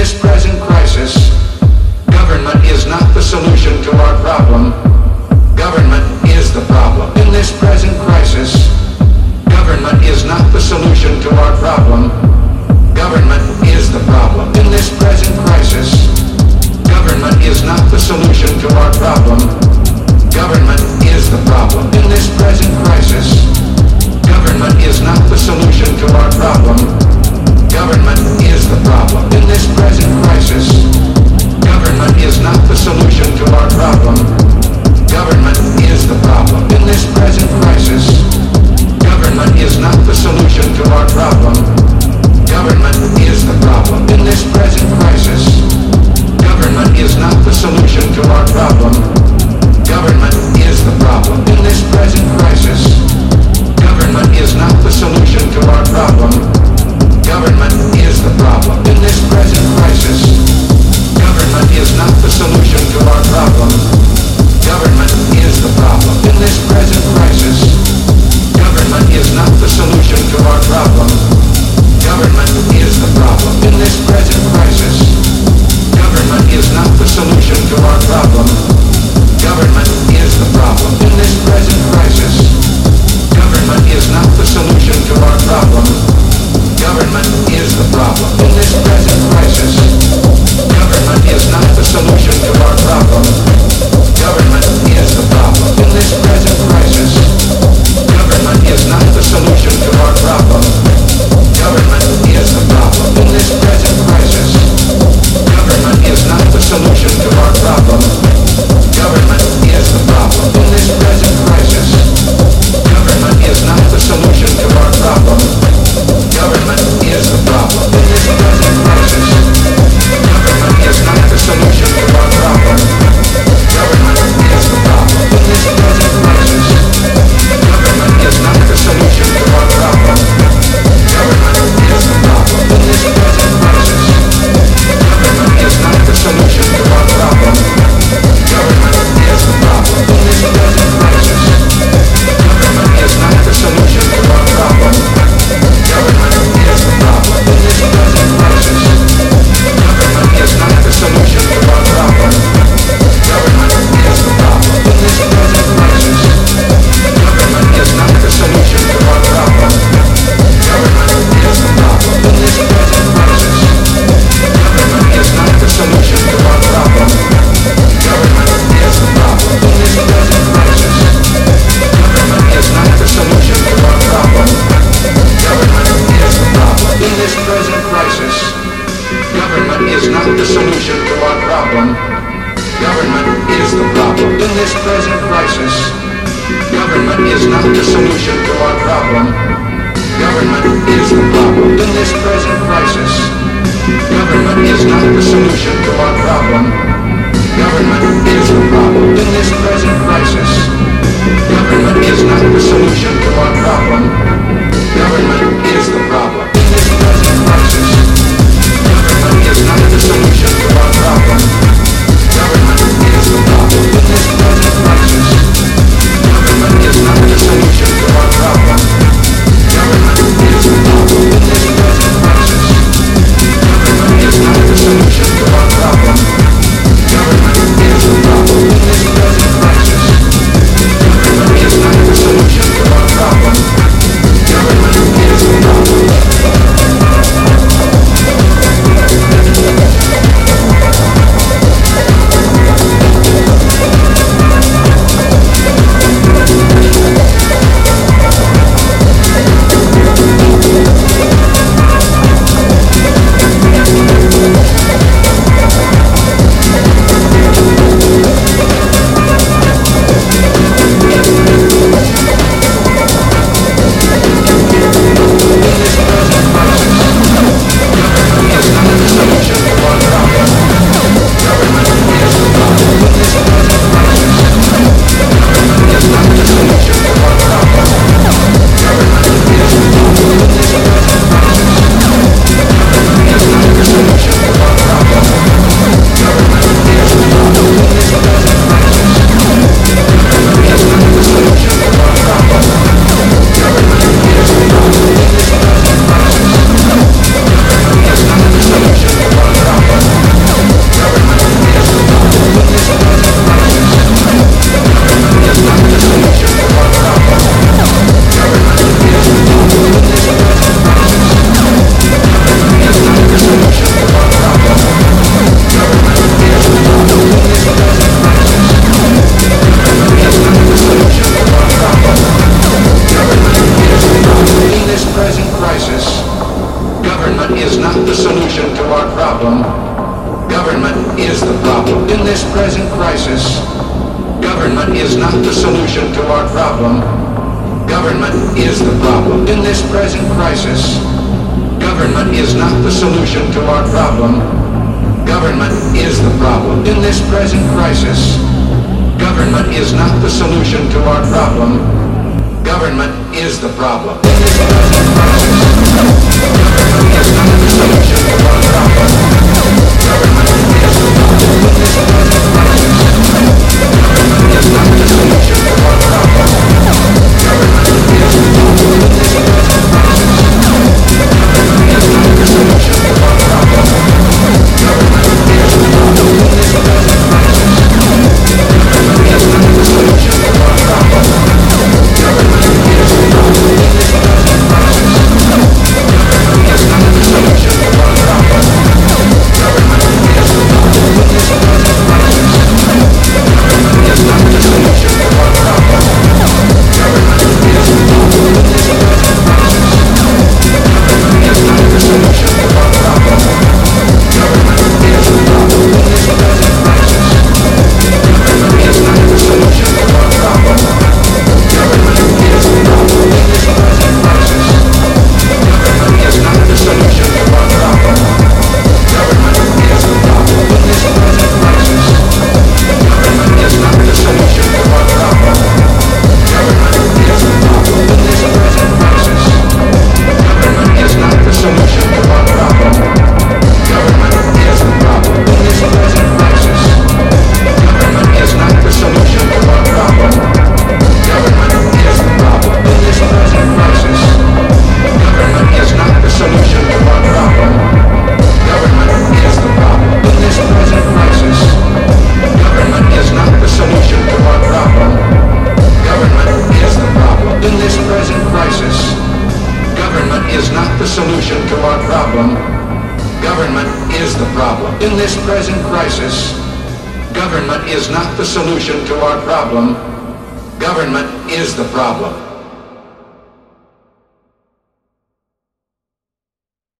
this present crisis, crisis. Government is not the solution to our problem. Government is the problem. In this present crisis, government is not the solution to our problem. Government is the problem. In this present crisis, government is not the solution to our problem. Government is the problem. In this present crisis, government is not the solution to our problem. not the solution to our problem. Government is the problem. In this present crisis, government is not the solution to our problem. Government is the problem. In this present crisis, government is not the solution to our problem. Government is the problem. In this present crisis, government is not the solution to our problem. Government is the problem. Música Government is the problem. In this present crisis, government is not the solution to our problem. Government is the problem.